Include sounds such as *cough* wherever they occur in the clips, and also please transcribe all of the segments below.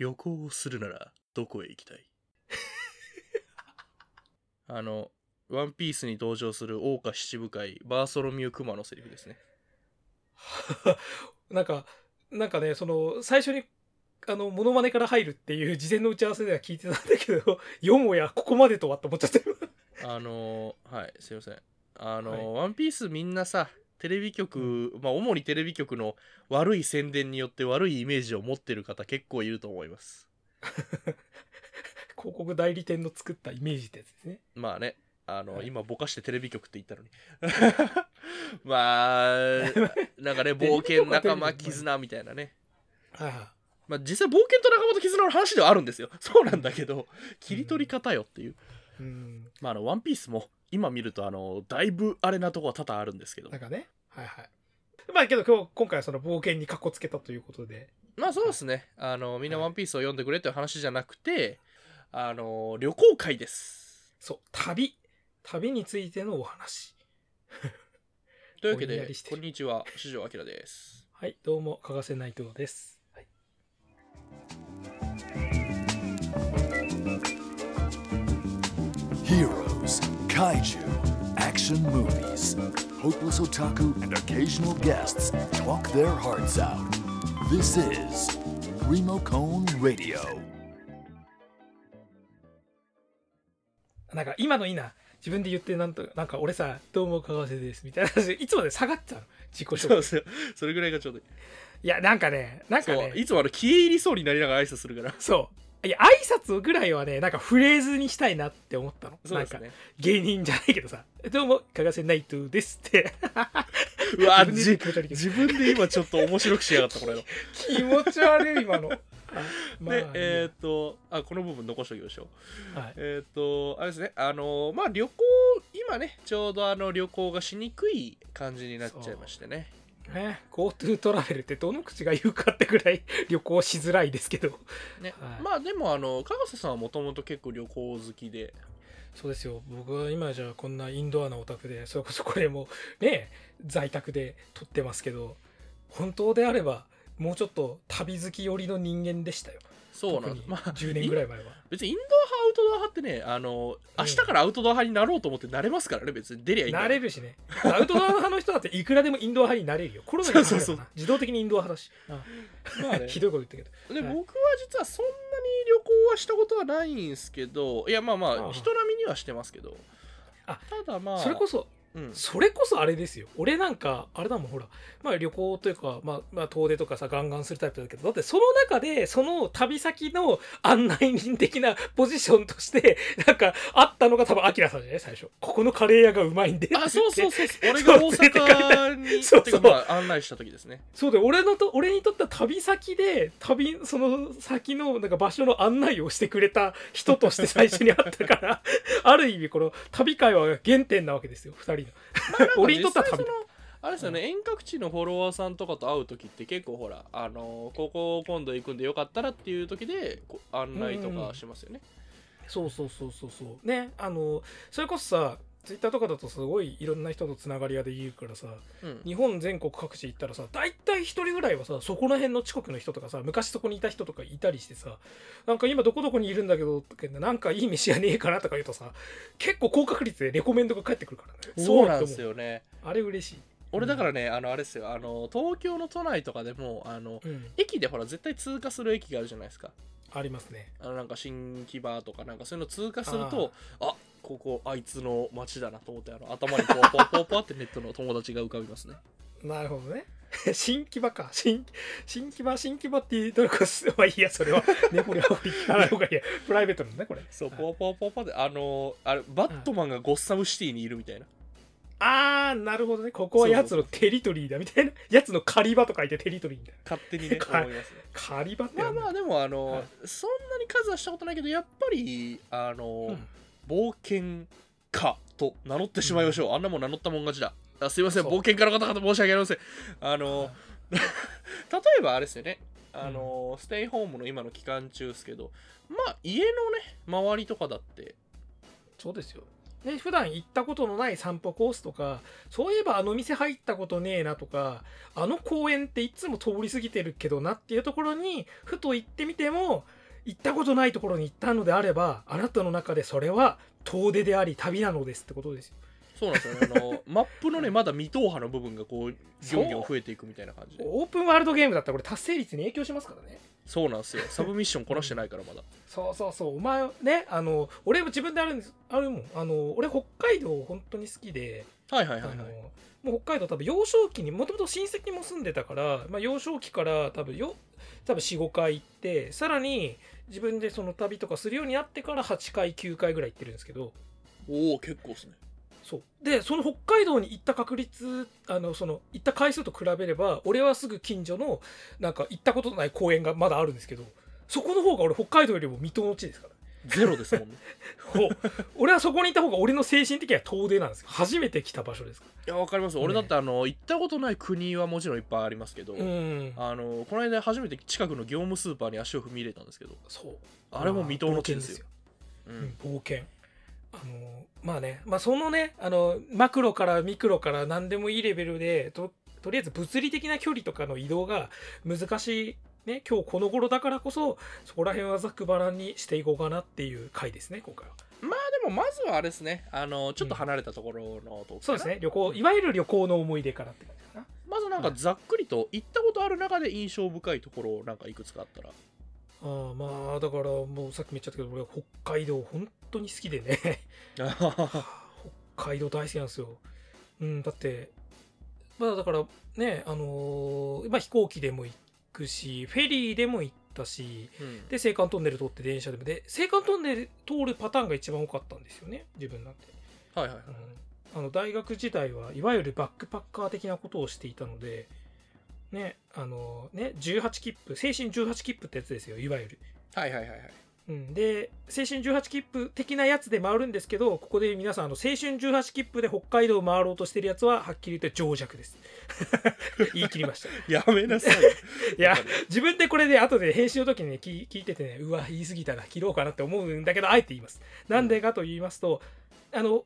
旅行をするならどこへ行きたい？*laughs* あの、ワンピースに登場する桜花七部会バーソロミュークマのセリフですね。*laughs* なんか、なんかね、その、最初に、あの、モノマネから入るっていう事前の打ち合わせでは聞いてたんだけど、*laughs* よもやここまでとはって思っちゃったよ。あのーはい、すいません。あのーはいワンピースみんなさ、テレビ局、まあ主にテレビ局の悪い宣伝によって悪いイメージを持ってる方結構いると思います。*laughs* 広告代理店の作ったイメージってやつですね。まあね、あの、はい今ぼかしてテレビ局って言ったのに。*laughs* まあ、*laughs* なんかね、冒険仲間絆みたいなね。まあ実際冒険と仲間と絆の話ではあるんですよ。そうなんだけど、切り取り方よっていう。い。うん。まああの、ワンピースも今見るとあの、だいぶあれなとこは多々あるんですけどなん。かね。はいはい。まあけど今日、今回はその冒険にかっこつけたということで。まあそうですね。あの、みんなはいワンピースを読んでくれっていう話じゃなくて、あの、旅行会です。そう、旅。旅についてのお話。というわけでぼんやりし、てるこんにちは、四条明です。はい、どうも、欠かせないとです。Kaiju, action movies. Hopeless otaku and occasional guests talk their hearts out. This is Remocone Radio. なんか今のいいな。自分で言ってなんと、なんか俺さ、どうも、かかせです。みたいな話、いつまで下がっちゃう？の自己紹介。そうそう。それぐらいがちょうどいい。いや、なんかね、なんかね、いつもあの、消え入りそうになりながら挨拶するから。そう。いや、挨拶ぐらいはね、なんかフレーズにしたいなって思ったの。なんか、そうですね。芸人じゃないけどさ、どうも、かがせないとですって。うわ、*laughs* 自分で今ちょっと面白くしやがった、これの。気持ち悪い、今の。あ *laughs* まあで、えーっと、あ、この部分残しておきましょう。はい、えーっと、あれですね、あの、まあ旅行、今ね、ちょうどあの旅行がしにくい感じになっちゃいましてね。ね、GoTo トラベルってどの口が言うかってぐらい *laughs* 旅行しづらいですけど。ね、はいまあでもあのかがせさんはもともと結構旅行好きでそうですよ。僕は今じゃこんなインドアなオタクで、それこそこれもね、在宅で撮ってますけど、本当であれば、もうちょっと旅好き寄りの人間でしたよ。そうなんです。まあ10年ぐらい前は。別にインドア派アウトドア派ってねあの明日からアウトドア派になろうと思ってなれますからね別に。出りゃいいなれるしね。アウトドア派の人だっていくらでもインドア派になれるよ。コロナがそうそうそう。自動的にインドア派だし。*laughs* あまあね。ひどいこと言ったけど。ではい。僕は実はそんなに旅行はしたことはないんですけどいやまあまあ。人並みにはしてますけど。あただまあそれこそ、うん、それこそあれですよ。俺なんか、あれだもん、ほら、まあ旅行というか、まあ、まあ遠出とかさ、ガンガンするタイプだけど、だってその中で、その旅先の案内人的なポジションとして、なんか、あったのが多分、アキラさんじゃない？最初。ここのカレー屋がうまいんで。あそうそうそうそう。俺が大阪に *laughs* そうそうまあ案内した時ですね。そうだよ。俺のと、俺にとっては旅先で、旅、その先の、なんか場所の案内をしてくれた人として最初に会ったから、*laughs* ある意味この旅会話が原点なわけですよ、二人の。俺にとっては旅あれですよね、遠隔地のフォロワーさんとかと会う時って結構ほらあのここ今度行くんでよかったらっていう時でこ案内とかしますよね、そうそうそうそうそう。ねあのそれこそさツイッターとかだとすごいいろんな人とつながりができるからさうん。日本全国各地行ったらさ大体一人ぐらいはさそこら辺の近くの人とかさ昔そこにいた人とかいたりしてさなんか今どこどこにいるんだけどなんかいい飯やねえかなとか言うとさ結構高確率でレコメンドが返ってくるからね。そうなんですよね。あれ嬉しい、俺だからね、あのあれですよ。あの東京の都内とかでもあのうん、駅でほら絶対通過する駅があるじゃないですか。ありますね。あのなんか新木場とかなんかそういうの通過するとあここあいつの街だなと思ってあの頭にポワポワポワポワってネットの友達が浮かびますね。*laughs* なるほどね。新木場か。新新木場新木場ってどれかすまあいいやそれは。根掘り葉掘り聞かない方がいいや。*laughs* プライベートのねこれ。そうはい。ポワポワポワポワであのあれバットマンがゴッサムシティにいるみたいなあーなるほどね。ここはやつのテリトリーだみたいな。やつの狩り場と書いてテリトリーみたいな。勝手にね *laughs* はい思いますね。狩り場ってまあまあでもあの、はい。そんなに数はしたことないけどやっぱりあの、うん冒険家と名乗ってしまいましょう、あんなもん名乗ったもん勝ちだ。あすいません。冒険家の方々申し訳ありません。あの、*laughs* 例えばあれですよね。あの、ステイホームの今の期間中ですけどまあ家のね周りとかだって。そうですよ。ね、普段行ったことのない散歩コースとかそういえばあの店入ったことねえなとかあの公園っていつも通り過ぎてるけどなっていうところにふと行ってみても行ったことないところに行ったのであればあなたの中でそれは遠出であり旅なのですってことですよ。そうなんですよね。あの *laughs* マップのねまだ未踏破の部分がこうギョンギョン増えていくみたいな感じで。オープンワールドゲームだったらこれ達成率に影響しますからね。そうなんですよ。サブミッションこなしてないからまだ。そうそうそう。お前ねあの俺も自分であるんです。あるもんあの俺北海道本当に好きで。はいはいはいはいもう北海道多分幼少期にもともと親戚も住んでたから、まあ、幼少期から多分よ多分45回行ってさらに自分でその旅とかするようになってから8回9回ぐらい行ってるんですけど。おお結構ですね。そう。でその北海道に行った確率あのその行った回数と比べれば俺はすぐ近所のなんか行ったことのない公園がまだあるんですけどそこの方が俺北海道よりも未踏の地ですか？らゼロですもんね。*laughs* 俺はそこにいた方が俺の精神的には遠出なんですよ。初めて来た場所ですかいやわかります。俺だってあの行ったことない国はもちろんいっぱいありますけど、らうんあのこの間初めて近くの業務スーパーに足を踏み入れたんですけどそう。あれも未踏の地ですよ。冒険。あのまあね。まあそのねあのマクロからミクロから何でもいいレベルでととりあえず物理的な距離とかの移動が難しいね今日この頃だからこそそこら辺はざっくばらんにしていこうかなっていう回ですね今回は。まあでもまずはあれですねあのちょっと離れたところのとこそうですね旅行いわゆる旅行の思い出からって感じかな。まずなんかざっくりと行ったことある中で印象深いところをなんかいくつかあったら。ああまあだからもうさっきも言っちゃったけど俺は北海道本当に好きでね。*laughs* 北海道大好きなんですよ。うん、だって、まあだからね、あのーまあ飛行機でも行くし、フェリーでも行ったし、うんで、青函トンネル通って電車でも、で、青函トンネル通るパターンが一番多かったんですよね、自分なんて。はいはいはいうん、あの大学時代はいわゆるバックパッカー的なことをしていたので、ね、あのね、18切符、青春18切符ってやつですよ、いわゆる。はいはいはいはいうん、で青春18切符的なやつで回るんですけどここで皆さんあの青春18切符で北海道を回ろうとしてるやつははっきり言って情弱です。*laughs* 言い切りました。*laughs* やめなさい。*laughs* いや自分でこれで後で編集の時にね聞聞いててねうわ言い過ぎたな切ろうかなって思うんだけどあえて言います。なんでかと言いますとあの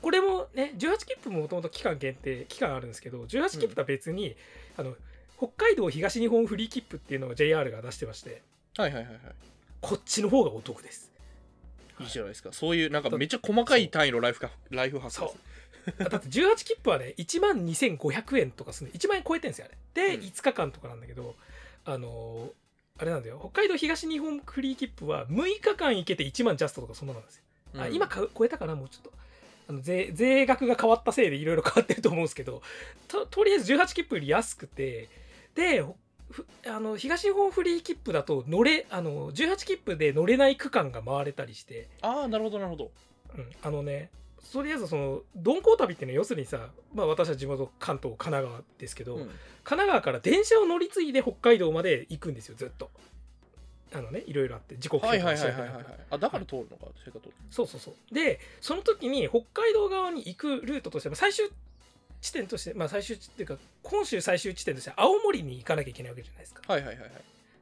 これもね18切符ももともと期間限定期間あるんですけど18切符とは別に、あの北海道東日本フリー切符っていうのを JR が出してまして。はいはいはいはいこっちの方がお得です。い。いじゃないですか。そういうなんかめっちゃ細かい単位のライフかライフハックだって18切符はね1万2500円とかする1万円超えてんですよあれ。で、うん。5日間とかなんだけどあのーあれなんだよ。北海道東日本フリー切符は6日間行けて1万ジャストとかそんななんですよ、あうん。今か超えたかなもうちょっと。あの税税額が変わったせいでいろいろ変わってると思うんですけどととりあえず18切符より安くてであの東日本フリー切符だと乗れあの18切符で乗れない区間が回れたりして。ああなるほどなるほど。うん、あのねとりあえずその鈍行旅っていうのは要するにさ、まあ、私は地元関東神奈川ですけど、うん。神奈川から電車を乗り継いで北海道まで行くんですよずっと。あのねいろいろあって時刻はいはい表とか調べたりとかはい。はいはいあだから通るのかせっかく通るそうそうそう。でその時に北海道側に行くルートとしてまあ最終地点としてまあ最終地っていうか本州最終地点として青森に行かなきゃいけないわけじゃないですか。はいはいはいはい。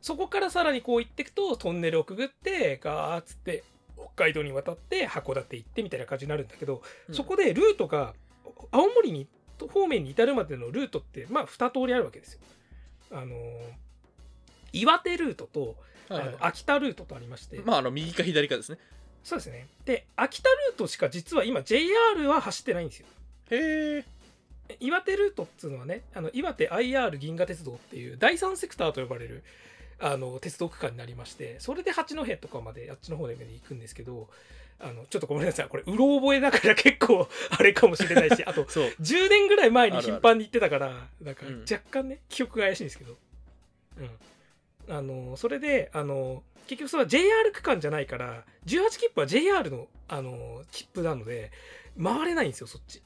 そこからさらにこう行っていくとトンネルをくぐってガーッつって北海道に渡って函館行ってみたいな感じになるんだけど、うん。そこでルートが青森に方面に至るまでのルートってまあ2通りあるわけですよ。あのー岩手ルートと、はいはい。あの秋田ルートとありまして、まああの右か左かですね。そうですね。で秋田ルートしか実は今 JR は走ってないんですよ。へえ岩手ルートっつうのはねあの岩手 IR 銀河鉄道っていう第三セクターと呼ばれるあの鉄道区間になりましてそれで八戸とかまであっちの方で行くんですけどあのちょっとごめんなさいこれうろ覚えだから結構 *laughs* あれかもしれないしあとそう。10年ぐらい前に頻繁に行ってたからなんかうん。若干ね、記憶が怪しいんですけど。うん。あのそれであの結局それは JR 区間じゃないから18切符は JR のあの切符なので回れないんですよそっち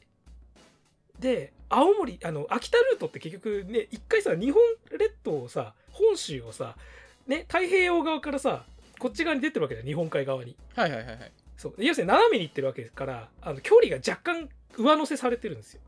で青森あの秋田ルートって結局ね一回さ日本列島をさ本州をさね太平洋側からさこっち側に出てるわけだよ日本海側に。はいはいはいはい。そう。要するに斜めに行ってるわけですからあの距離が若干上乗せされてるんですよ。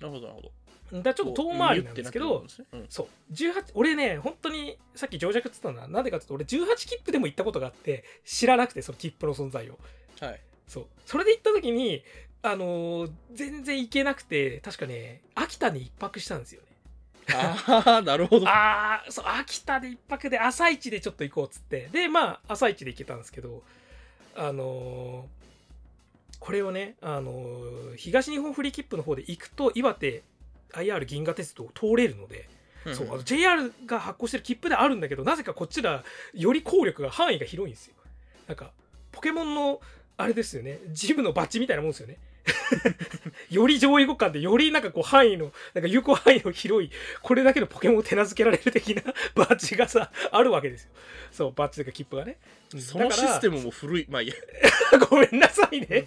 なるほどなるほど。だちょっと遠回りなんですけどねうんそう。18俺ね本当にさっき情弱って言ったのはなんでかっていうと俺18切符でも行ったことがあって知らなくてその切符の存在を。はい。そう。それで行った時にあのー全然行けなくて確かね秋田に一泊したんですよね。ああなるほど。ああそう秋田で一泊で朝一でちょっと行こうっつって。でまあ朝一で行けたんですけどあのーこれをね、あのー東日本フリー切符の方で行くと岩手 IR 銀河鉄道を通れるので、んそうあの JR が発行してる切符であるんだけどなぜかこっちらより効力が範囲が広いんですよ。なんかポケモンのあれですよねジムのバッジみたいなもんですよね *laughs* より上位互換でよりなんかこう範囲のなんか有効範囲の広いこれだけのポケモンを手なずけられる的な *laughs* バッジがさあるわけですよ。そうバッジというか切符がね。うん。そのシステムも古い。まあいいや。*laughs* ごめんなさいね。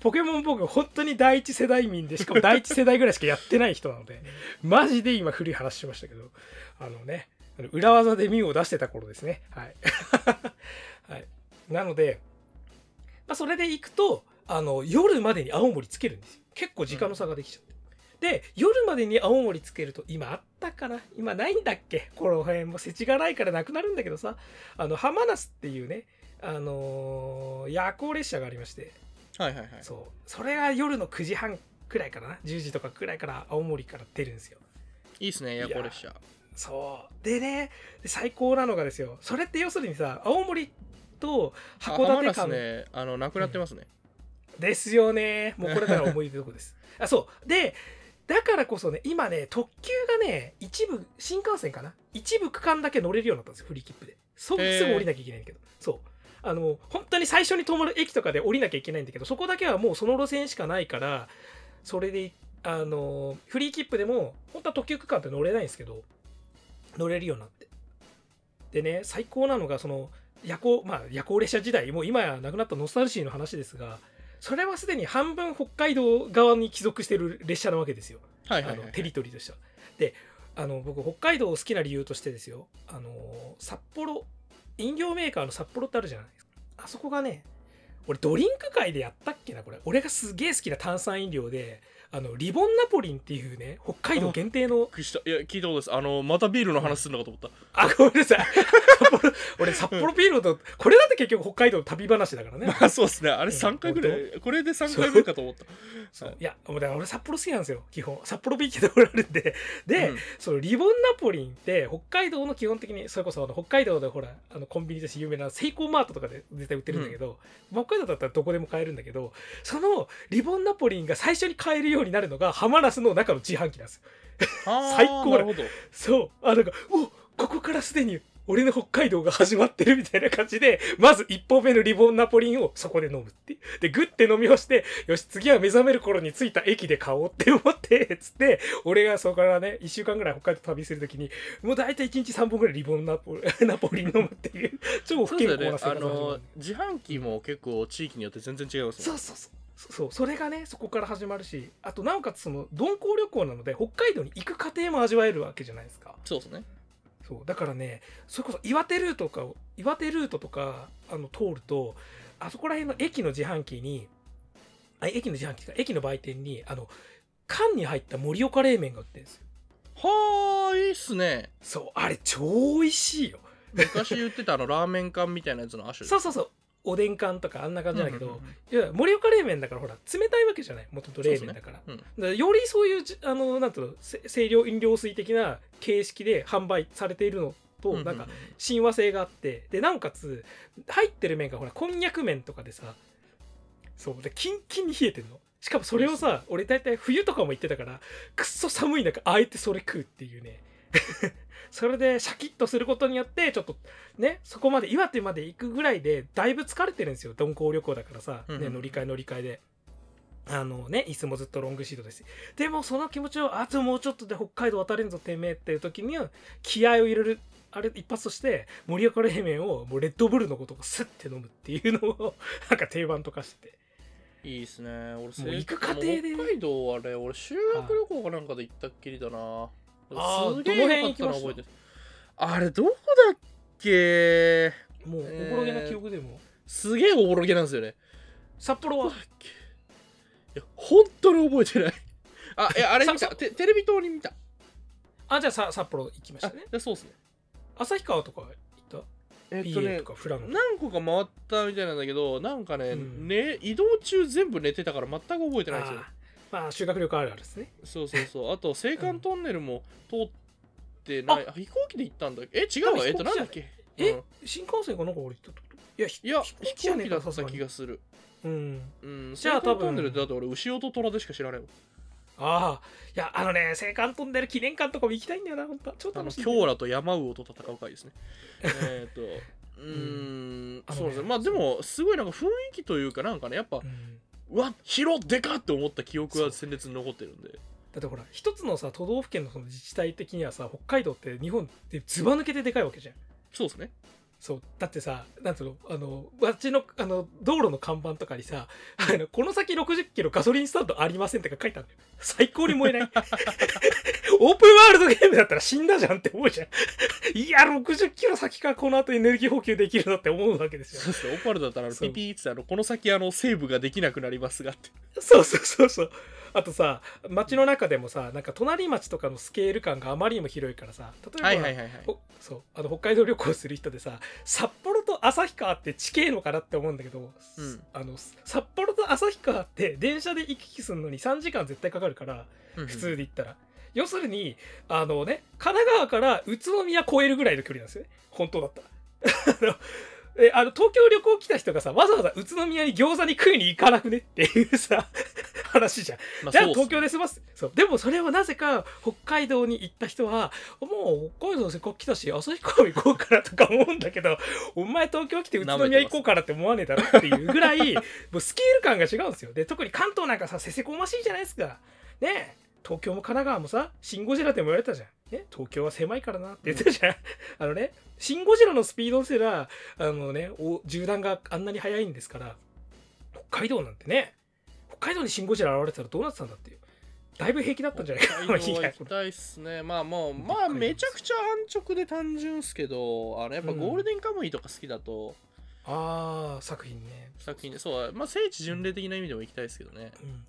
ポケモン僕本当に第一世代民でしかも第一世代ぐらいしかやってない人なのでマジで今古い話しましたけど。あのね裏技でミュウを出してた頃ですね。はい、はい、なので、まあ、それで行くとあの夜までに青森つけるんですよ。結構時間の差ができちゃって、で夜までに青森つけると今あったかな？今ないんだっけ？この辺も世知がないからなくなるんだけどさ。あの浜那須っていうねあのー夜行列車がありまして。はいはいはい。そう。それが夜の9時半くらいかな。10時とかくらいから青森から出るんですよ。いいっすね夜行列車。そう。でねで最高なのがですよ。それって要するにさ青森とあ函館間浜那須ねあのなくなってますね、ですよね。もうこれから思い出のとこです。*laughs* あそう。でだからこそね今ね特急がね一部新幹線かな？一部区間だけ乗れるようになったんですよフリー切符で。そすぐ降りなきゃいけないんだけど。そう。あの本当に最初に止まる駅とかで降りなきゃいけないんだけどそこだけはもうその路線しかないからそれであのフリー切符でも本当は特急区間って乗れないんですけど乗れるようになって。でね最高なのがその夜行まあ夜行列車時代もう今やなくなったノスタルジーの話ですがそれはすでに半分北海道側に帰属してる列車なわけですよ、はいはいはいあのテリトリーとしては。であの僕北海道を好きな理由としてですよ。あの札幌飲料メーカーの札幌ってあるじゃないですか。あそこがね俺ドリンク界でやったっけなこれ。俺がすげえ好きな炭酸飲料であのリボンナポリンっていうね北海道限定のくりした。いや聞いたことです。あのまたビールの話するのかと思った、あごめんなさい。札幌俺札幌ビールとこれだって結局北海道の旅話だからね。まあそうですね。あれ3回ぐらいこれで3回目かと思った。そう。いや俺札幌好きなんですよ基本。札幌ビーチでおられるんでで、うん。そのリボンナポリンって北海道の基本的にそれこそあの北海道でほらあのコンビニとして有名なセイコーマートとかで絶対売ってるんだけど、まあ北海道だったらどこでも買えるんだけどそのリボンナポリンが最初に買えるようになるのが浜那須の中の自販機なんですよ。最高そう。あなんかおここからすでに俺の北海道が始まってるみたいな感じでまず一歩目のリボンナポリンをそこで飲むってでグッて飲み干してよし次は目覚める頃に着いた駅で買おうって思ってつって俺がそこからね1週間ぐらい北海道旅するときにもう大体1日3本ぐらいリボンナポ *laughs* ナポリン飲むっていう。超不健康な生活あが始まるの。自販機も結構地域によって全然違いますもんそうそうそうそうそれがねそこから始まるしあとなおかつその鈍行旅行なので北海道に行く過程も味わえるわけじゃないですか。そうですね。そうだからねそれこそ岩手ルートとかを岩手ルートとかあの通るとあそこら辺の駅の自販機にあ駅の自販機か駅の売店にあの缶に入った盛岡冷麺が売ってるんですよ。はあいいっすね。そうあれ超美味しいよ。昔言ってたあのラーメン缶みたいなやつの亜種そうそうそうおでん缶とかあんな感じだけど、うんうんうんいや盛岡冷麺だからほら冷たいわけじゃない。もともと冷麺だから。うん。だからよりそういうじあのなんていうのせ清涼飲料水的な形式で販売されているのと、なんか親和性があって。でなおかつ入ってる麺がほらこんにゃく麺とかでさそうでキンキンに冷えてんの。しかもそれをさ俺大体冬とかも行ってたからくっそ寒い中あえてそれ食うっていうね *laughs* それでシャキッとすることによってちょっとねそこまで岩手まで行くぐらいでだいぶ疲れてるんですよ。鈍行旅行だからさ、ね、乗り換え乗り換えで。あのね、椅子もずっとロングシートですでもその気持ちをあともうちょっとで北海道渡れんぞてめえっていう時には気合を入れるあれ一発として盛岡冷麺をもうレッドブルのことをスッて飲むっていうのを *laughs* なんか定番とかしてて。いいっすね。俺もう行く過程で北海道はね俺修学旅行かなんかで行ったっきりだなあーどの辺行きました？覚えてる。あれどこだっけ？もうおぼろげな記憶でも、すげえおぼろげなんですよね。札幌は？いや本当に覚えてない。あいやあれ見さたテテレビ塔に見た。あじゃあさ札幌行きましあたね。でそうっすね。旭川とか行った？えっと PA ねとかフラノ何個か回ったみたいなんだけどなんかね,、うん。ね移動中全部寝てたから全く覚えてないんですよまあ修学旅行あるあるですね。そうそうそう。*laughs* あと青函トンネルも通ってない、あ。飛行機で行ったんだ。え違うわえっとなんだっけ？え、うん。新幹線かなんか俺行ったってこといやひいや飛飛行機だった気がする。うん。うん。じゃあ青函トン多分ネルってだって俺牛尾と虎でしか知らないもん。ああいやあのね青函トンネル記念館とかも行きたいんだよな本当超あの楽しいキョーラと山魚と戦う回ですね。*laughs* えっとうーん。あのねそうですね。まあでもすごいなんか雰囲気というかなんかねやっぱうんうわ広でかって思った記憶は鮮烈に残ってるんで。だってほら一つのさ都道府県のその自治体的にはさ北海道って日本ってずば抜けてでかいわけじゃん。そうですねそうだってさなんつうのあの街のあの道路の看板とかにさ「あのこの先60キロガソリンスタンドありません」って書いてあるんだよ。最高に燃えない。*laughs* オープンワールドゲームだったら死んだじゃんって思うじゃん。いや60キロ先からこの後エネルギー補給できるのって思うわけですよ。そうですねオパルだったらピピーってあのこの先あのセーブができなくなりますがって。そうそうそうそうあとさ街の中でもさなんか隣町とかのスケール感があまりにも広いからさ例えば、そうあの北海道旅行する人でさ札幌と旭川って地形のかなって思うんだけど、うん。あの札幌と旭川って電車で行き来するのに3時間絶対かかるからうん普通で行ったら、要するにあのね神奈川から宇都宮越えるぐらいの距離なんですよね。本当だったら *laughs* えあの東京旅行来た人がさわざわざ宇都宮に餃子に食いに行かなくねっていうさ *laughs* 話じゃん。じゃあ東京で済ます。そう。でもそれはなぜか北海道に行った人はもう北海道せっかく来たし旭川行こうかなとか思うんだけど *laughs* お前東京来て宇都宮行こうかなって思わねえだろっていうぐらい *laughs* もうスケール感が違うんですよ。で特に関東なんかさせせこましいじゃないですか。ねえ東京も神奈川もさシン・ゴジラでも言われたじゃん、ね、東京は狭いからなって言ってたじゃん。*laughs* あのねシン・ゴジラのスピードすらあのねお縦断があんなに速いんですから北海道なんてね北海道にシン・ゴジラ現れてたらどうなってたんだっていう。だいぶ平気だったんじゃないか。な行きたいっすね。*laughs* まあもうまあめちゃくちゃ安直で単純っすけどあのやっぱゴールデンカムイとか好きだと、ああ作品ね。作品でそうまあ聖地巡礼的な意味でも行きたいですけどね。うん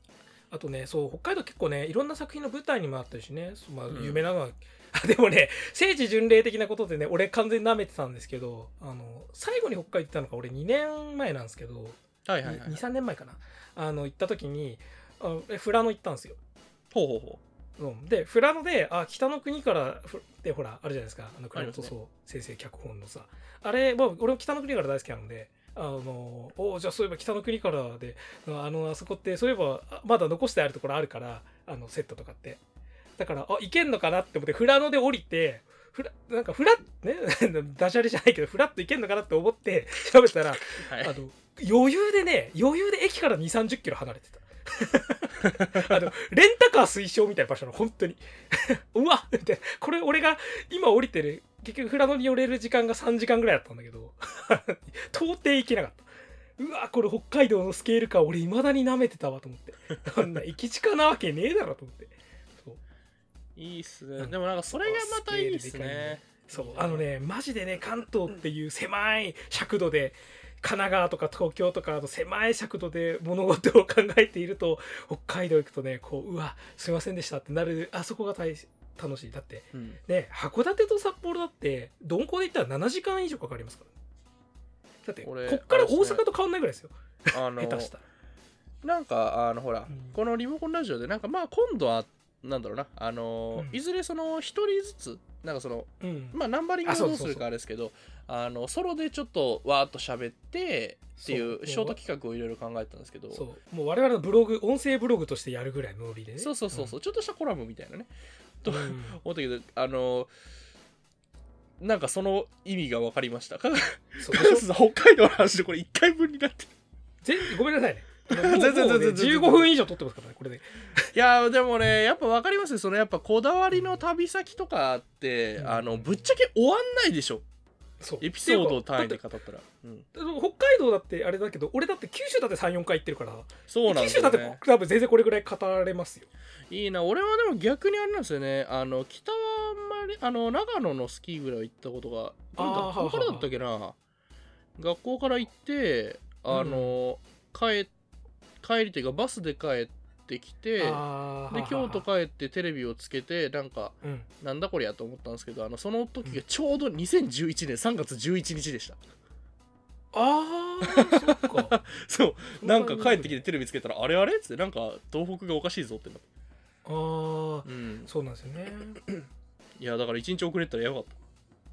あとねそう北海道結構ねいろんな作品の舞台にもあったりしね、まあ、うん。有名なのは、*laughs* あでもね聖地巡礼的なことでね俺完全に舐めてたんですけどあの最後に北海道行ったのが俺2年前なんですけど、はいはいはい23年前かな。あの行った時にあえ富良野行ったんですよ。ほうほうほう。ん、で富良野であ北の国からふでほらあるじゃないですか。あの倉本壮先生脚本のさ。あれ、まあ、俺も北の国から大好きなのであのおじゃあそういえば北の国からであのあそこってそういえばあまだ残してあるところあるからあのセットとかって。だからあ行けんのかなって思って富良野で降りてふらなんかフラッね *laughs* ダジャレじゃないけどフラッと行けんのかなって思って調べたらうはい。あの余裕でね余裕で駅から2 3 0キロ離れてた。*laughs* あのレンタカー推奨みたいな場所なの本当に。*laughs* うわっみたいなこれ俺が今降りてる結局富良野に寄れる時間が3時間ぐらいだったんだけど *laughs* 到底行けなかった。うわこれ北海道のスケール感俺未だに舐めてたわと思って。こんな駅近なわけねえだろと思って。そう。いいっすね。うんでもなんかそれがまたいいっすね。ねそう。あのねマジでね関東っていう狭い尺度で神奈川とか東京とかの狭い尺度で物事を考えていると北海道行くとねこううわすいませんでしたってなるあそこが大楽しい。だってうん。ね函館と札幌だって鈍行で行ったら7時間以上かかりますからだってこ俺っから大阪と変わんないぐらいですよ。あの *laughs* 下手したら。なんかあのほら、うん。このリモコンラジオでなんかまあ今度はなんだろうなあの、うん。いずれその一人ずつなんかそのうん。まあナンバリングどうするかあれですけどあのソロでちょっとわーっと喋ってっていそう。うショート企画をいろいろ考えてたんですけどそう。もう我々のブログ音声ブログとしてやるぐらいのノリでね。そうそうそうそう、ちょっとしたコラムみたいなねとうん。思ったけどあのなんかその意味が分かりました。かそうでしょ？北海道の話でこれ1回分になって。る全ごめんなさい全然全然全然。15分以上撮ってますからね、これで。いやーでもねやっぱ分かりますよ。そのやっぱこだわりの旅先とかって、うん。あのぶっちゃけ終わんないでしょエピソードを単位で語ったら、うん、北海道だってあれだけど、俺だって九州だって3、4回行ってるから、そうなん九州だってですよね多分全然これぐらい語られますよ。いいな俺はでも逆にあれなんですよね。あの北はあんまりあの長野のスキーぐらいは行ったことがあー学校からだったっけな。学校から行ってあの、帰帰りというかバスで帰っってきてで京都か帰ってテレビをつけてなんかうん。なんだこりゃと思ったんですけどあのその時がちょうど2011年3月11日でした。ああそっか。*laughs* そう。なんか帰ってきてテレビつけたらあれあれ？っつってなんか東北がおかしいぞってなって。ああうん。そうなんですよね。いやだから1日遅れてたらやばかっ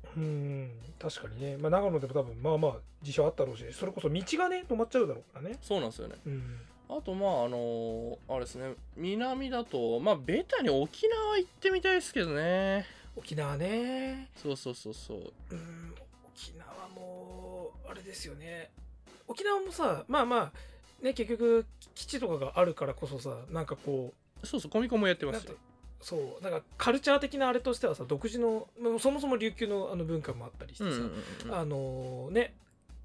た。うん確かにね、まあ、長野でも多分まあまあ事象あったろうしそれこそ道がね止まっちゃうだろうからね。そうなんですよね。うんあとまああのーあれですね。南だとまあベタに沖縄行ってみたいですけどね。沖縄ね。そうそうそうそう。うん沖縄もあれですよね。沖縄もさまあまあね結局基地とかがあるからこそさなんかこそうそうコミコンもやってますよ。そうなんかカルチャー的なあれとしてはさ独自のまあそもそも琉球のあの文化もあったりしてさ、あのね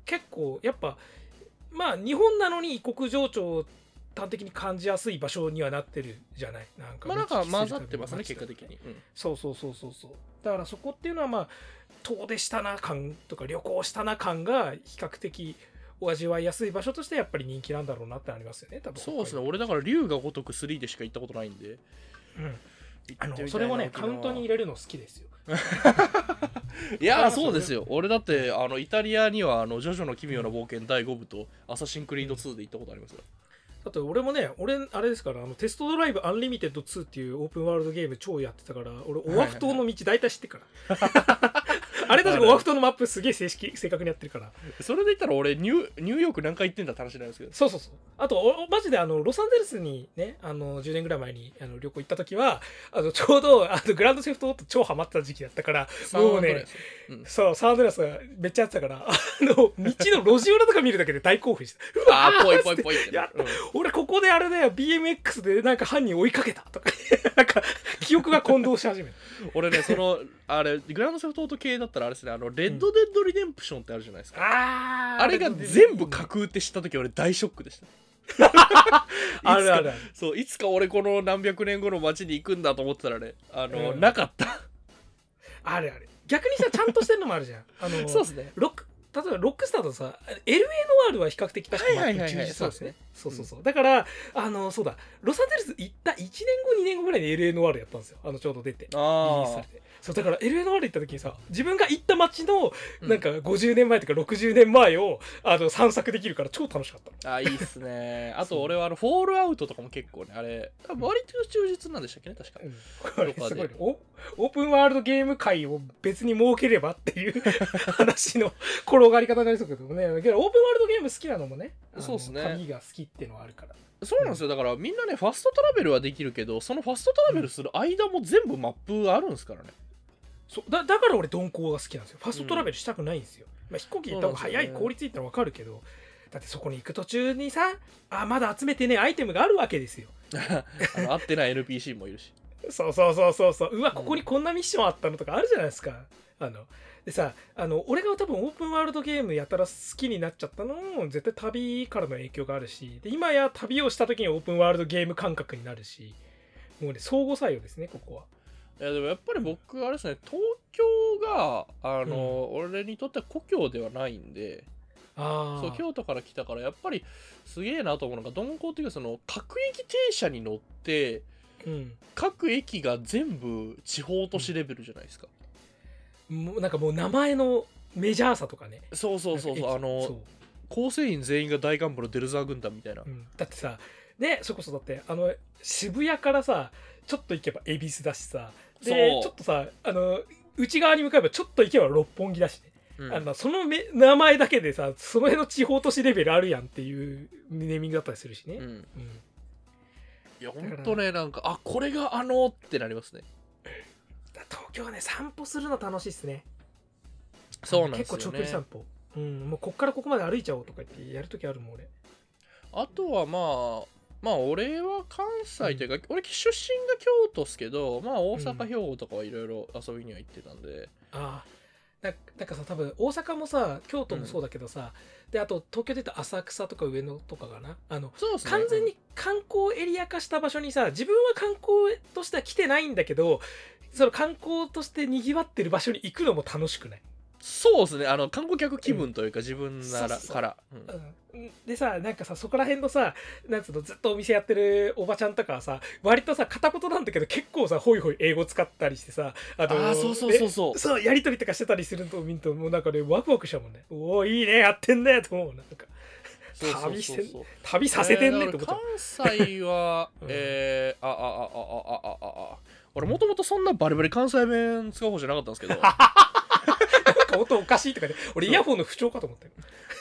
結構やっぱまあ日本なのに異国情緒を端的に感じやすい場所にはなってるじゃない？なんかまあなんか混ざってますね結果的に、うん。そうそうそうそう。そうだからそこっていうのはまあ遠出したな感とか旅行したな感が比較的お味わいやすい場所としてやっぱり人気なんだろうなってありますよね多分。そうですね。俺だから龍が如く3でしか行ったことないんで。うん。あのそれもねカウントに入れるの好きですよ *laughs* いやーそうですよ。俺だってあのイタリアにはあの「ジョジョの奇妙な冒険」第5部と「アサシンクリード2」で行ったことありますよ。だって俺もね俺あれですからあのテストドライブアンリミテッド2っていうオープンワールドゲーム超やってたから俺オアフ島の道大体知ってるから *laughs* あれ確かオアフ島のマップすげえ正式正確にやってるから。それで言ったら俺ニューニューヨーク何回行ってんだって話なんですけどそうそうそう。あとおマジであのロサンゼルスにねあの10年ぐらい前にあの旅行行った時はあのちょうどあのグランドセフトオート超ハマってた時期だったからもうねうん。そうサンドレアスがめっちゃやってたからあの道の路地裏とか見るだけで *laughs* 大興奮してうわぽいぽいぽいやったうん。俺ここであれだよ BMX でなんか犯人追いかけたとかなんか記憶が混同し始めた。*laughs* 俺ねそのあれグランドセフトオート系だったらあれですねあのレッド・デッド・リデンプションってあるじゃないですか、ああれが全部架空って知った時俺大ショックでした。*laughs* あるある。そういつか俺この何百年後の街に行くんだと思ってたらねあの、うん。なかった。あるある。逆にさちゃんとしてるのもあるじゃん。*laughs* あのそうですね。ロック例えばロックスターとさ LA ノワールは比較的確かにはいはい充実なんですね。そそううそうそう。だからあのそうだ。ロサンゼルス行った1年後2年後ぐらいに LA ノワールやったんですよ。あのちょうど出て。リリースさあれてそうだから LA ノワール行った時にさ自分が行った街のうん。なんか50年前とか60年前をあの散策できるから超楽しかったの。ああいいっすね。*laughs* あと俺はあのフォールアウトとかも結構ねあれ割と充実なんでしたっけ？ね確か。これ *laughs* すごいね。おオープンワールドゲーム界を別に設ければっていう *laughs* 話の転がり方になりそうだけどね。けどオープンワールドゲーム好きなのもねそうっすね。旅が好きっていうのはあるから。そうなんですよ。だからみんなねファストトラベルはできるけどそのファストトラベルする間も全部マップあるんですからねそうだだから俺鈍行が好きなんですよ。ファストトラベルしたくないんですよ、まあ、飛行機行った方が早い効率いいってのは分かるけどだってそこに行く途中にさあまだ集めてねアイテムがあるわけですよ。*laughs* 合ってない NPC もいるし。そうそうそうそうそう。うわここにこんなミッションあったのとかあるじゃないですか。あのでさあの俺が多分オープンワールドゲームやたら好きになっちゃったのも絶対旅からの影響があるしで今や旅をした時にオープンワールドゲーム感覚になるしもうね相互作用ですねここはいやでもやっぱり僕あれですね東京があの、俺にとっては故郷ではないんであそう京都から来たからやっぱりすげえなと思うのが鈍行っていうかその各駅停車に乗ってうん。各駅が全部地方都市レベルじゃないですか、もうなんかもう名前のメジャーさとかね。そうそうそうそうあの構成員全員が大幹部のデルザー軍団みたいな、うん。だってさねそれこそだってあの渋谷からさちょっと行けば恵比寿だしさ。でちょっとさあの内側に向かえばちょっと行けば六本木だしね、うん。あのそのめ名前だけでさその辺の地方都市レベルあるやんっていうネーミングだったりするしね、うん。うん。いやほんとねなんかあこれがあのってなりますね。だ東京はね散歩するの楽しいっすね。そうなんですよ結構長距離散ね歩。うん。もうこっからここまで歩いちゃおうとか言ってやるときあるもん俺。あとはまあまあ俺は関西というか、俺出身が京都っすけどまあ大阪、うん兵庫とかはいろいろ遊びには行ってたんで。ああ。だなんかさ多分大阪もさ京都もそうだけどさ、であと東京で言うと浅草とか上野とかかな？あのね。完全に観光エリア化した場所にさ自分は観光としては来てないんだけどその観光としてにぎわってる場所に行くのも楽しくない、そうですね。あの観光客気分というか、自分ならから、うん。でさなんかさそこら辺のさなんつうのずっとお店やってるおばちゃんとかはさ割とさ片言なんだけど結構さホイホイ英語使ったりしてさああーそうそうそうそう。ねそうやり取りとかしてたりすると見るともう。なんかねワクワクしたもんね。おおいいねやってんねと思うなんか旅してん旅させてんねって思った、関西は、うん。えー、あああああああああ。俺もともとそんなバリバリ関西弁使う方じゃなかったんですけど *laughs* か音おかしいとかで俺イヤホンの不調かと思ったよ。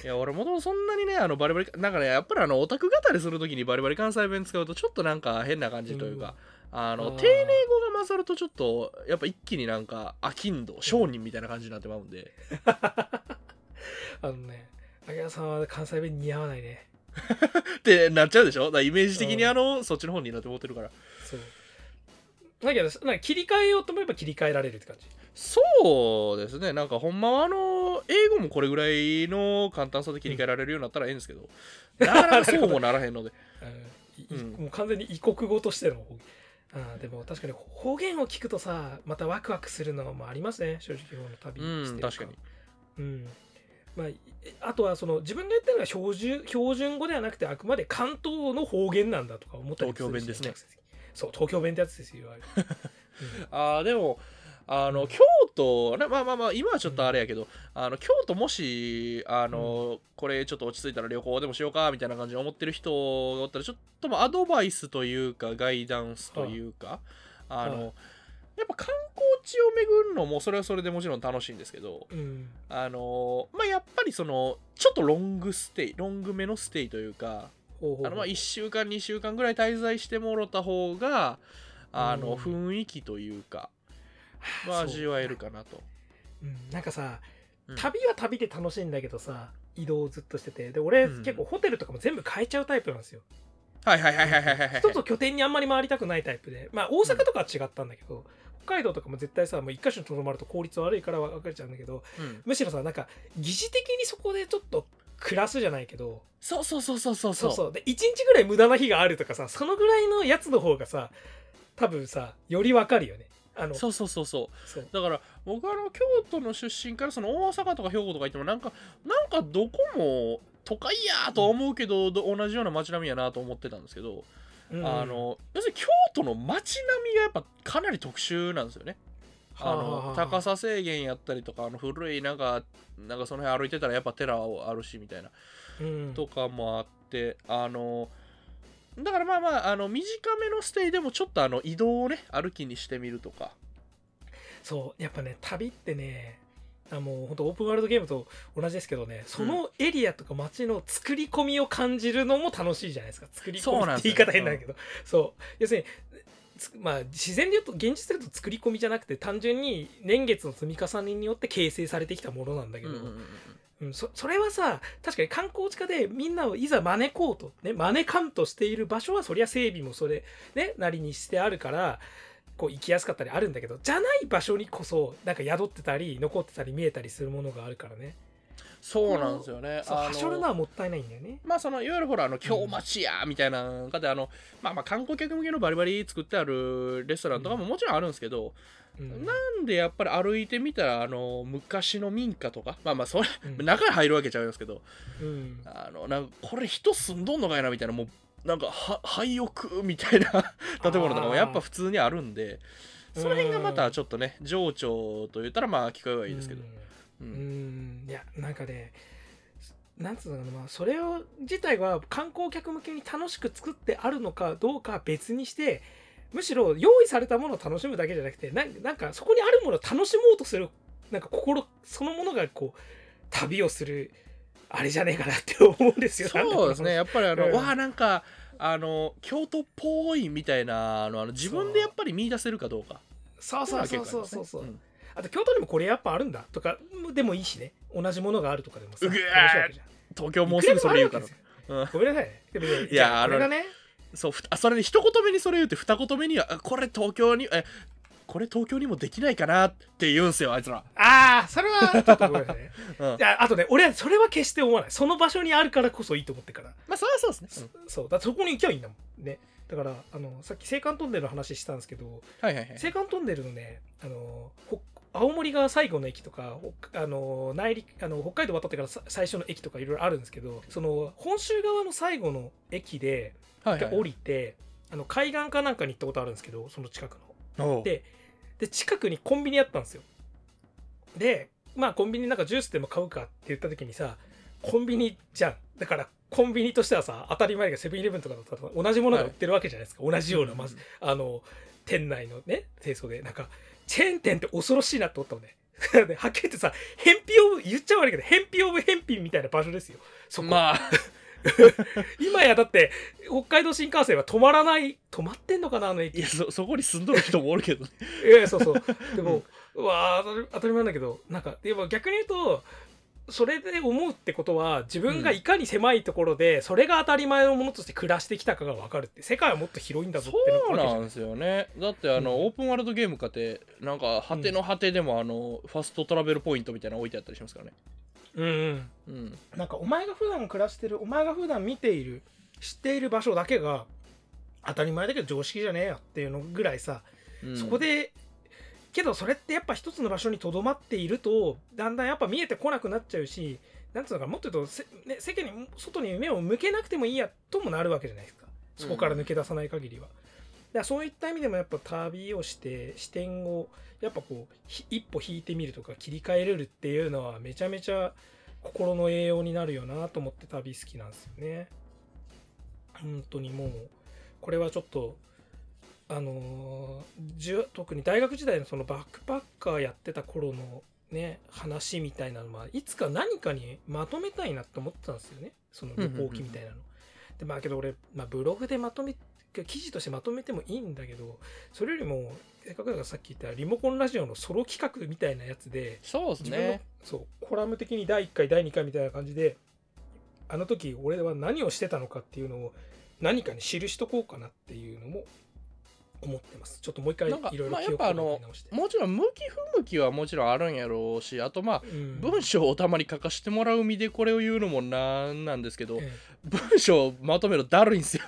いや俺もともとそんなにねあのバリバリなんかねやっぱりあのオタク語りするときにバリバリ関西弁使うとちょっとなんか変な感じというか、あのあー。丁寧語が混ざるとちょっとやっぱ一気になんか飽きんど商人みたいな感じになってまうんで。*laughs* あのね秋田さんは関西弁似合わないね。*laughs* ってなっちゃうでしょ？だイメージ的にあの、そっちの方になって思ってるから。そう。だけどなんか切り替えようと思えば切り替えられるって感じそうですね。なんかほんまはあの英語もこれぐらいの簡単さで切り替えられるようになったらええんですけど、なかなかそうもならへんので。*laughs* うん。もう完全に異国語としてのあーでも確かに方言を聞くとさまたワクワクするのもありますね。正直この旅うんしてる確かに。うん。まあ、いあとはその自分が言ってるのは標準標準語ではなくてあくまで関東の方言なんだとか思ったり東京弁ですね。そう東京弁ってやつですよいわゆる。*laughs* あーでもあの京都ねまあまあまあ今はちょっとあれやけど、あの京都もしあの、これちょっと落ち着いたら旅行でもしようかみたいな感じで思ってる人がおったらちょっともアドバイスというかガイダンスというか、あの、はいやっぱ観光地を巡るのもそれはそれでもちろん楽しいんですけどうん。あのまあやっぱりそのちょっとロングステイロングめのステイというかあのまあ1週間2週間ぐらい滞在してもろた方があのうん。雰囲気というか、まあ、そう味わえるかなと。うん、なんかさうん。旅は旅で楽しいんだけどさ移動をずっとしてて。で俺、うん。結構ホテルとかも全部変えちゃうタイプなんですよ。はいはいはいはいはいはいはい。一つの拠点にあんまり回りたくないタイプで。まあ大阪とかは違ったんだけど、北海道とかも絶対さもう一箇所にとどまると効率悪いから分かれちゃうんだけどうん。むしろさなんか疑似的にそこでちょっと暮らすじゃないけどそうそうそうそうそう。そうそう。で1日ぐらい無駄な日があるとかさそのぐらいのやつの方がさ多分さより分かるよねあのそうそうそうそう。だから僕はあの京都の出身からその大阪とか兵庫とか行ってもなんかなんかどこも都会やとは思うけど、ど同じような街並みやなと思ってたんですけど、うんあの要するに京都の街並みがやっぱかなり特殊なんですよね。あの高さ制限やったりとかあの古いなんかなんかその辺歩いてたらやっぱ寺あるしみたいな。うん。とかもあってあのだからまあまああの短めのステイでもちょっとあの移動をね歩きにしてみるとか。そうやっぱね旅ってねあもう本当オープンワールドゲームと同じですけどねそのエリアとか街の作り込みを感じるのも楽しいじゃないですか。作り込みって言い方変だけど。そう。要するにつまあ自然で言うと現実で言うと作り込みじゃなくて単純に年月の積み重ねによって形成されてきたものなんだけど、うんうんうんうんうん、そそれはさ確かに観光地化でみんなをいざ招こうと、ね、招かんとしている場所はそりゃ整備もそれ、ね、なりにしてあるからこう行きやすかったりあるんだけどじゃない場所にこそなんか宿ってたり残ってたり見えたりするものがあるからねそうなんですよね。あのはしょるのはもったいないんだよね。まあそのいわゆるほらあの京町やみたいなので、あのまあまあ観光客向けのバリバリ作ってあるレストランとかももちろんあるんですけど、うん。なんでやっぱり歩いてみたらあの昔の民家とかまあまあそれ、うん。中に入るわけちゃうんですけどうん。あのなんかこれ人住んどんのかいなみたいなもうなんかは廃屋みたいな建物とかもやっぱ普通にあるんでその辺がまたちょっとね情緒と言ったらまあ聞こえはいいですけど、ううん。ん。いやなんかねなんつうのかな、まあ、それを自体は観光客向けに楽しく作ってあるのかどうかは別にしてむしろ用意されたものを楽しむだけじゃなくてなんなんかそこにあるものを楽しもうとするなんか心そのものがこう旅をするあれじゃねえかなって思うんですよ。そうですね。やっぱりあの、うん。わあなんかあの京都っぽいみたいなあの自分でやっぱり見出せるかどうか。そうそうそうそうそうそう、ん。あと京都にもこれやっぱあるんだとかでもいいしね。同じものがあるとかでもさ東京もうすぐそれ言うから。いくらでもあるわけですよ。ごめんなさい。ね。でもね、いやあれがね、そうふあそれで一言目にそれ言って二言目にはあこれ東京にえこれ東京にもできないかなって言うんすよあいつら、ああ、それはちょっとごめんね。*laughs* うんいやあとね、俺はそれは決して思わない。その場所にあるからこそいいと思ってるから。まあそれはそうですね、そう、だそこに行きゃいいんだもん。ね。だから、あの、さっき青函トンネルの話したんですけど、はいはいはい青函トンネルのね、あの、ほ青森が最後の駅とかほあの内陸あの北海道渡ってからさ最初の駅とかいろいろあるんですけどその本州側の最後の駅ではいはい。降りて、あの海岸かなんかに行ったことあるんですけどその近くの。でで近くにコンビニあったんですよ。でまあコンビニなんかジュースでも買うかって言った時にさコンビニじゃん。だからコンビニとしてはさ当たり前がセブンイレブンとかだったら同じものが売ってるわけじゃないですか、同じようなまず、あの店内のね清掃で。なんかチェーン店って恐ろしいなって思ったのね。*laughs* ではっきり言ってさ返品オブ言っちゃ悪いけど返品オブ返品みたいな場所ですよ。そこ、まあ。*laughs* 今やだって北海道新幹線は止まらない止まってんのかなあの駅。いやそそこに住んどる人もおるけどね。いやそうそう。*laughs* でも、うわあ当たり当たり前だけどなんかでも逆に言うとそれで思うってことは自分がいかに狭いところで、それが当たり前のものとして暮らしてきたかが分かるって世界はもっと広いんだぞってそうなんですよね。だってあの、うん。オープンワールドゲームかってなんか果ての果てでもあのファストトラベルポイントみたいなの置いてあったりしますからね。うんうん。うん。なんかお前が普段暮らしてるお前が普段見ている知っている場所だけが当たり前だけど常識じゃねえよっていうのぐらいさ、うん。そこでけどそれってやっぱ一つの場所にとどまっているとだんだんやっぱ見えてこなくなっちゃうしなんつうのかもっと言うと、ね、世間に外に目を向けなくてもいいやともなるわけじゃないですかそこから抜け出さない限りは。だからそういった意味でもやっぱ旅をして視点をやっぱこう一歩引いてみるとか切り替えれるっていうのはめちゃめちゃ心の栄養になるよなと思って旅好きなんですよね。本当にもうこれはちょっとあのーじゅ特に大学時代のそのバックパッカーやってた頃のね話みたいなのはいつか何かにまとめたいなって思ってたんですよねその旅行記みたいなの。でまあけど俺、まあ、ブログでまとめ記事としてまとめてもいいんだけどそれよりもせっかくだからさっき言ったリモコンラジオのソロ企画みたいなやつでそうですねそうコラム的に第1回第2回みたいな感じであの時俺は何をしてたのかっていうのを何かに記しとこうかなっていうのも思ってます。ちょっともう一回いろいろ記憶をやっぱあの思い直して、もちろん向き不向きはもちろんあるんやろうしあとまあうん。文章をたまに書かしてもらう身でこれを言うのもなんなんですけどえ文章をまとめるのだるいんですよ。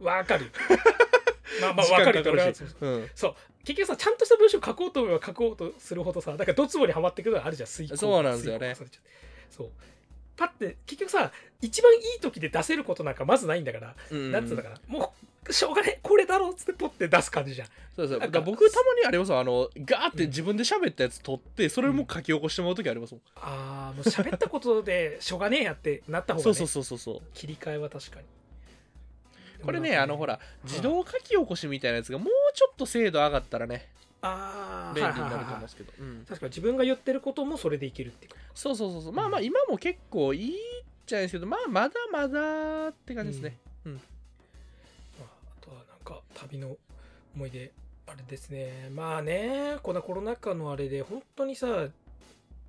えわかる。*laughs* まあまあ時わかる。間かかるし。俺はそうう。ん。そう。結局さちゃんとした文章書こうと思えば書こうとするほどさだからドツボにはまっていくのがあるじゃん遂行。そうなんですよね。そう。パッて結局さ一番いい時で出せることなんかまずないんだから、うん。なんつうんだかな。もうしょうがねえこれだろうっつってポッて出す感じじゃん。そうそう。だかから僕たまにありますあのガーって自分で喋ったやつ取ってそれも書き起こしてもらう時ありますもん、ああもう喋ったことでしょうがねえやってなった方が、ね、そうそうそうそうそう。切り替えは確かに。これねでもなんかあのほら自動書き起こしみたいなやつがもうちょっと精度上がったらねああ便利になると思うんですけど、うん。確かに自分が言ってることもそれでいけるっていうかそうそうそうそう。まあまあ今も結構いいっちゃいですけどまあまだまだって感じですね、まあ、あとはなんか旅の思い出あれですね。まあねこのコロナ禍のあれで本当にさ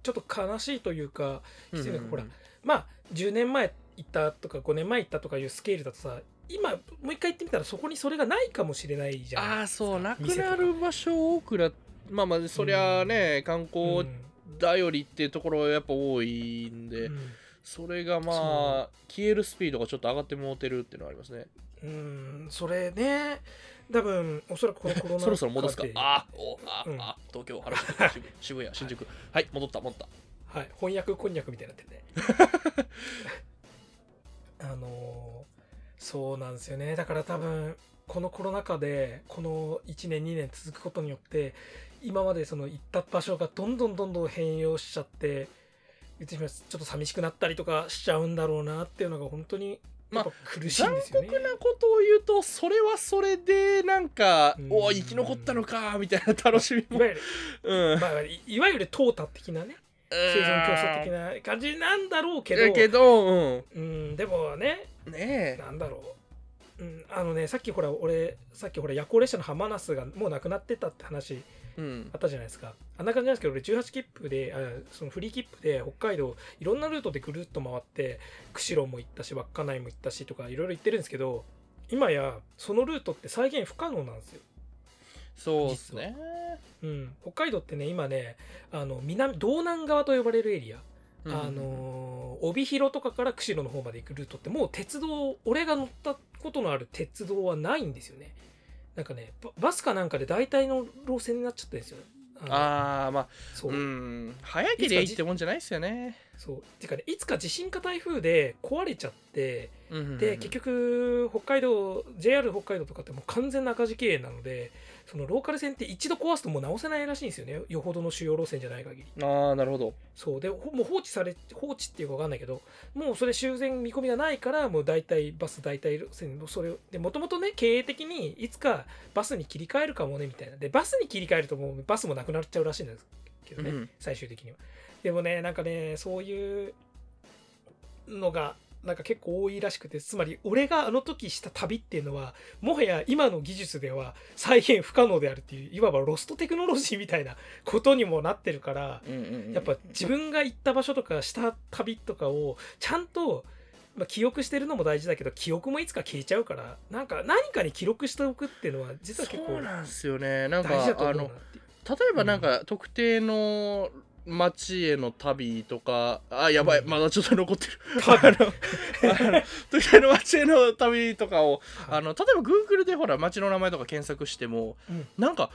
ちょっと悲しいというかうん失礼なほらまあ10年前行ったとか5年前行ったとかいうスケールだとさ今もう一回行ってみたらそこにそれがないかもしれないじゃん。ああそうなくなる場所多くなまあまあそりゃあね、観う光ん頼りっていうところやっぱ多いんで、うん。それがまそあ消えるスピードがちょっと上がってもうてるっていうのはありますねうんそれね。多分おそらくこのコロナそろそろ戻すか。あおあ、うんあ東京原宿渋渋谷新宿はい戻った戻った。はい、翻訳こんにゃくみたいになってるね。あのーそうなんですよね。だから多分、このコロナ禍で、この1年、2年続くことによって、今までその行った場所がどんどんどんどん変容しちゃって、言ってしまちょっと寂しくなったりとかしちゃうんだろうなっていうのが本当にやっぱ苦しいんですよね。残酷なことを言うとそれはそれでなんか、うん。お生き残ったのかみたいな楽しみも。いわゆる、うん。まあ、いいわゆる淘汰的なね、生存競争的な感じなんだろうけど、だけどうん。うん、でもね、ねえ。なんだろう、うん、あのねさっきほら俺さっきほら夜行列車の浜那須がもうなくなってたって話うんあったじゃないですか。あんな感じなんですけど俺18切符であそのフリー切符で北海道いろんなルートでぐるっと回って釧路も行ったし稚内も行ったしとかいろいろ行ってるんですけど今やそのルートって再現不可能なんですよ、そうですね。うん、北海道ってね今ねあの南道南側と呼ばれるエリア。うん。あのー帯広とかから釧路の方まで行くルートってもう鉄道俺が乗ったことのある鉄道はないんですよねなんかねババスかなんかで大体の路線になっちゃってるんですよあのああまあそう。う、ん早けりゃいいってもんじゃないっすよね。そう。てかねいつか地震か台風で壊れちゃってでで結局北海道 JR 北海道とかってもう完全な赤字経営なのでそのローカル線って一度壊すともう直せないらしいんですよね。よほどの主要路線じゃない限り。ああなるほど。そう。でほもう放置され放置っていうか分かんないけどもうそれ修繕見込みがないからもう大体バス大体路線それをでもともとね経営的にいつかバスに切り替えるかもねみたいな。でバスに切り替えるともうバスもなくなっちゃうらしいんですけどね、うん。最終的には。でもねなんかねそういうのがなんか結構多いらしくてつまり俺があの時した旅っていうのはもはや今の技術では再現不可能であるっていういわばロストテクノロジーみたいなことにもなってるからやっぱ自分が行った場所とかした旅とかをちゃんと、まあ、記憶してるのも大事だけど記憶もいつか消えちゃうからなんか何かに記録しておくっていうのは実は結構そうなんですよね。なんか大事だと思うなっていう。例えばなんか特定の町への旅とかあやばいうん。まだちょっと残ってる。*laughs* あのあの町への旅とかをあの例えば Google でほら町の名前とか検索してもうん。なんか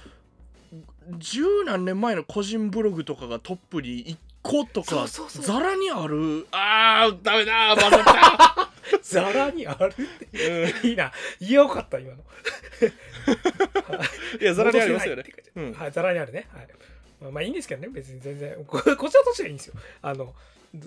十何年前の個人ブログとかがトップに1個とかざらにある。あーダメだ *laughs* 混ざった。ざらにあるうん。っていいな。よかった今の。*laughs* いやざらにありますよね。うん。はいざらにあるね。はいまあまあいいんですけどね別に全然。こ *laughs* こちらとしてはいいんですよ。あの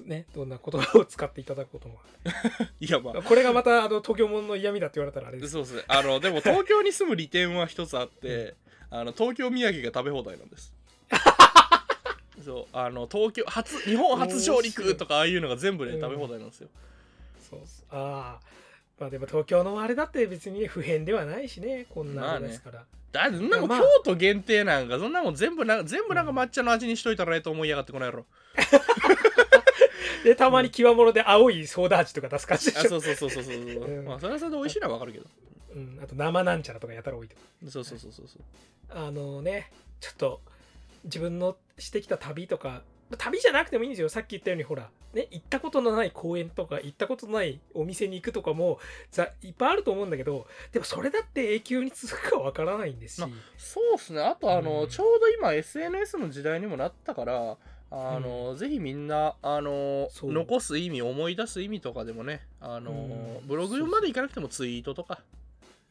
ねどんな言葉を使っていただくことも *laughs* いやまあ。これがまたあの東京もんの嫌味だって言われたらあれです。そうですね。あのでも東京に住む利点は一つあって、あの東京土産が食べ放題なんです。*laughs* そう。あの東京初日本初上陸とかああいうのが全部ねうん。食べ放題なんですよ、そうああまあでも東京のあれだって別に不変ではないしねこんなあれですから、だってそんなもんまあ京都限定なんかそんなもん全部な全部なんか抹茶の味にしといたらええと思いやがってこの野郎。*laughs* でたまに極物で青いソーダ味とか出す感じでしょ、うそうそうそうそうそう、う。ん。まあそれはそれで美味しいのはわかるけど。うん、あと生なんちゃらとかやたら置いて。そうそうそうそうそう。あのねちょっと自分のしてきた旅とか旅じゃなくてもいいんですよ。さっき言ったようにほらね行ったことのない公園とか行ったことのないお店に行くとかもざいっぱいあると思うんだけどでもそれだって永久に続くかわからないんですし、まそうっすね。あとあの、うん。ちょうど今 SNS の時代にもなったからあの、ぜひみんなあの残す意味思い出す意味とかでもねあの、うん。ブログまでいかなくてもツイートとか。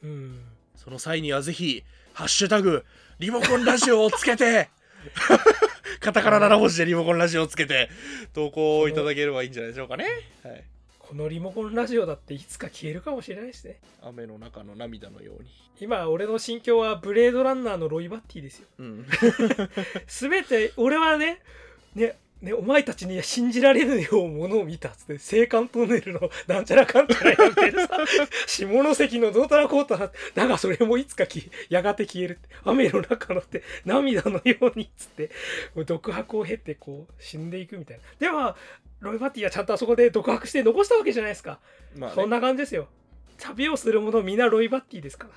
うん。その際にはぜひ「ハッシュタグリモコンラジオ」をつけて *laughs* *laughs* カタカナ7文字でリモコンラジオをつけて投稿いただければいいんじゃないでしょうかね、はい、このリモコンラジオだっていつか消えるかもしれないですね。雨の中の涙のように。今俺の心境はブレードランナーのロイバッティですよ。うん。*laughs* 全て俺はねねね、お前たちには信じられるようものを見たっつって青函トンネルのなんちゃらかんちゃらやめてるさ *laughs* 下関のどうたらこうたらだ。がそれもいつかきやがて消える。って雨の中のって涙のようにっつって独白を経てこう死んでいくみたいな。でもロイ・バッティはちゃんとあそこで独白して残したわけじゃないですか、まあね。そんな感じですよ旅をする者みんなロイ・バッティですか？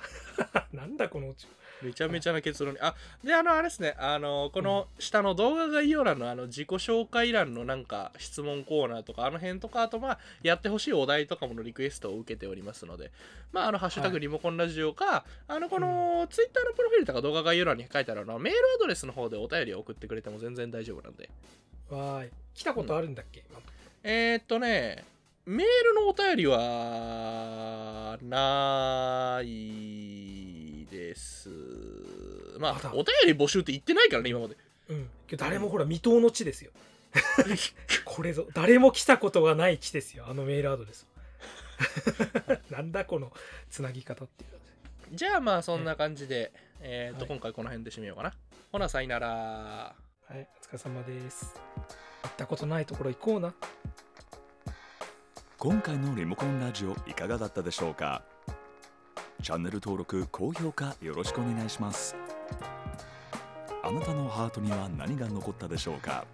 ら *laughs* なんだこのうちめちゃめちゃな結論。に。あ、で、あの、あれですね、あの、この下の動画概要欄のあの自己紹介欄のなんか質問コーナーとか、あの辺とか、あとまあ、やってほしいお題とかものリクエストを受けておりますので、まあ、あの、ハッシュタグはい。リモコンラジオか、あの、このツイッターのプロフィールとか動画概要欄に書いてあるあのメールアドレスの方でお便りを送ってくれても全然大丈夫なんで。わーい。来たことあるんだっけ、今えー、っとね、メールのお便りは、ないです。まあ、お便り募集って言ってないからね、今まで。うん、誰もほら未踏の地ですよ。*laughs* これぞ誰も来たことがない地ですよあのメールアドレス。*laughs* なんだこのつなぎ方っていうじ。ゃあまあ、そんな感じで、えー、っと、はい。今回この辺で締めようかな。ほな、さいなら。はいお疲れ様です。行ったことないところ行こうな今回のリモコンラジオいかがだったでしょうか？チャンネル登録高評価よろしくお願いします。あなたのハートには何が残ったでしょうか？